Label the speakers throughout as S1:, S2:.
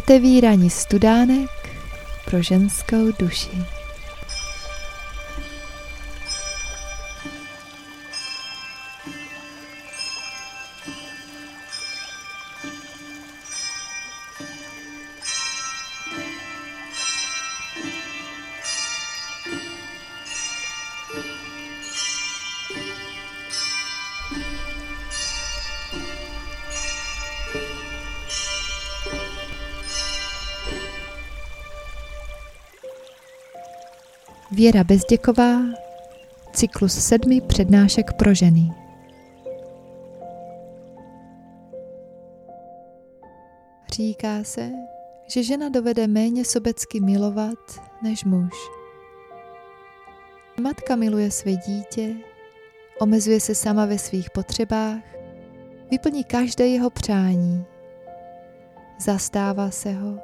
S1: Otevírání studánek pro ženskou duši. Věra Bezděková, cyklus sedmi přednášek pro ženy. Říká se, že žena dovede méně sobecky milovat než muž. Matka miluje své dítě, omezuje se sama ve svých potřebách, vyplní každé jeho přání. Zastává se ho,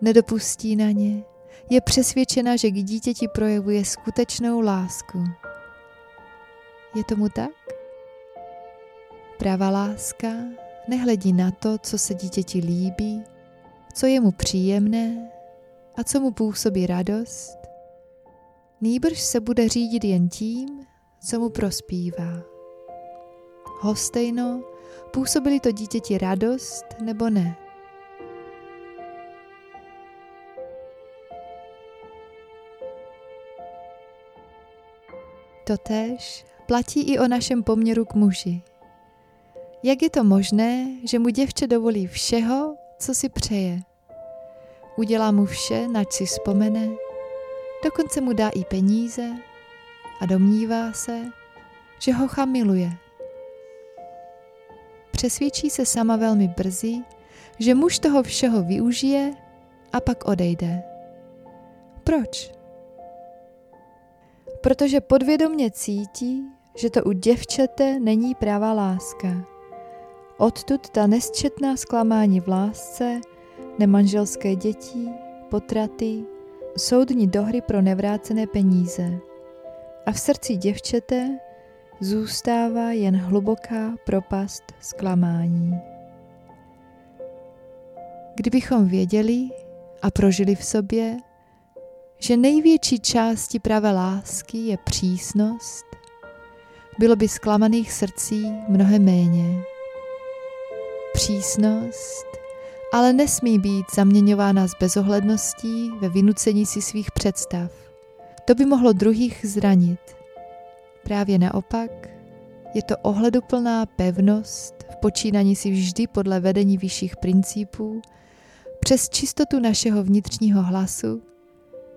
S1: nedopustí na ně, je přesvědčena, že k dítěti projevuje skutečnou lásku. Je tomu tak? Pravá láska nehledí na to, co se dítěti líbí, co je mu příjemné a co mu působí radost, nýbrž se bude řídit jen tím, co mu prospívá. Hostejno, působili to dítěti radost nebo ne. Totéž platí i o našem poměru k muži. Jak je to možné, že mu děvče dovolí všeho, co si přeje? Udělá mu vše, nač si vzpomene, dokonce mu dá i peníze a domnívá se, že ho miluje. Přesvědčí se sama velmi brzy, že muž toho všeho využije a pak odejde. Proč? Protože podvědomně cítí, že to u děvčete není pravá láska. Odtud ta nesčetná zklamání v lásce, nemanželské děti, potraty, soudní dohry pro nevrácené peníze. A v srdci děvčete zůstává jen hluboká propast zklamání. Kdybychom věděli a prožili v sobě, že největší části pravé lásky je přísnost, bylo by zklamaných srdcí mnohem méně. Přísnost ale nesmí být zaměňována s bezohledností ve vynucení si svých představ. To by mohlo druhých zranit. Právě naopak, je to ohleduplná pevnost v počínaní si vždy podle vedení vyšších principů, přes čistotu našeho vnitřního hlasu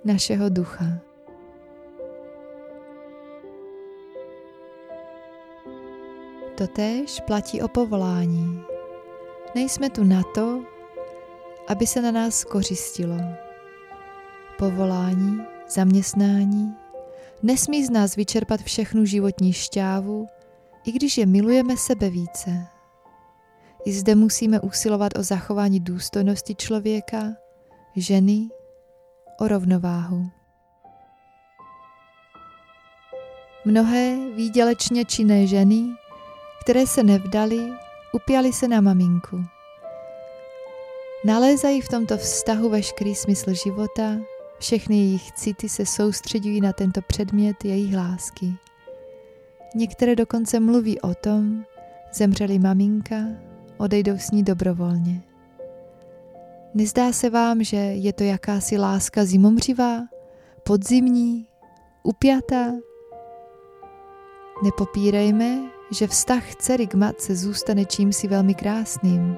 S1: našeho ducha. Totéž platí o povolání. Nejsme tu na to, aby se na nás kořistilo. Povolání, zaměstnání nesmí z nás vyčerpat všechnu životní šťávu, i když je milujeme sebe více. I zde musíme usilovat o zachování důstojnosti člověka, ženy o rovnováhu. Mnohé výdělečně činné ženy, které se nevdaly, upěly se na maminku. Nalézají v tomto vztahu veškerý smysl života, všechny jejich city se soustředují na tento předmět jejich lásky. Některé dokonce mluví o tom, zemřeli maminka, odejdou s ní dobrovolně. Nezdá se vám, že je to jakási láska zimomřivá, podzimní, upjatá? Nepopírejme, že vztah dcery k matce zůstane čímsi velmi krásným.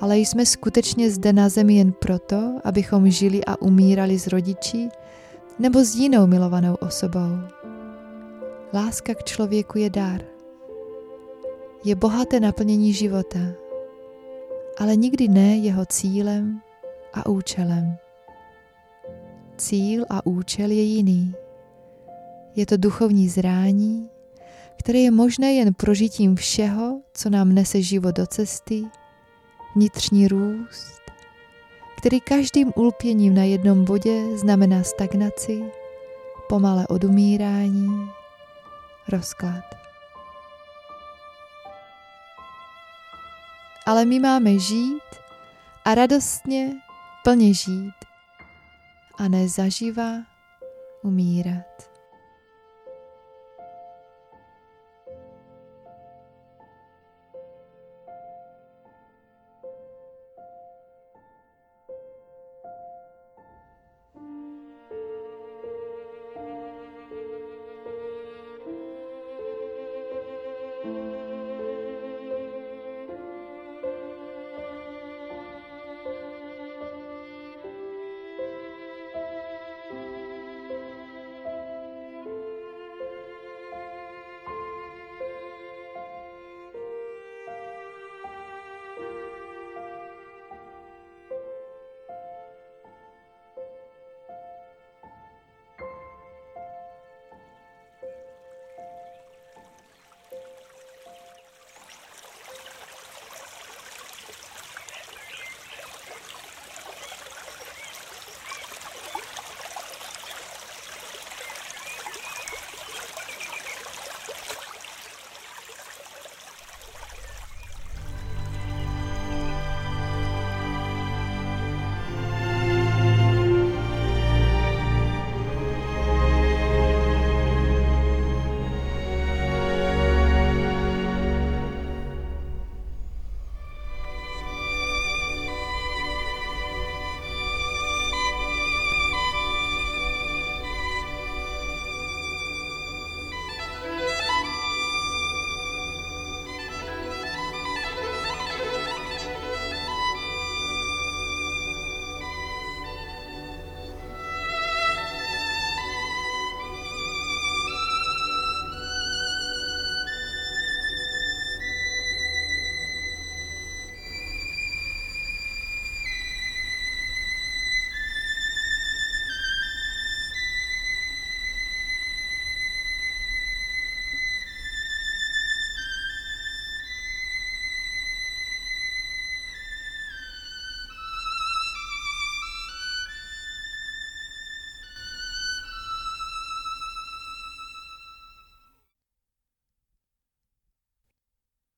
S1: Ale jsme skutečně zde na zemi jen proto, abychom žili a umírali s rodiči nebo s jinou milovanou osobou. Láska k člověku je dar. Je bohaté naplnění života ale nikdy ne jeho cílem a účelem. Cíl a účel je jiný. Je to duchovní zrání, které je možné jen prožitím všeho, co nám nese život do cesty, vnitřní růst, který každým ulpěním na jednom bodě znamená stagnaci, pomalé odumírání, rozklad. Ale my máme žít a radostně plně žít a ne zaživa umírat.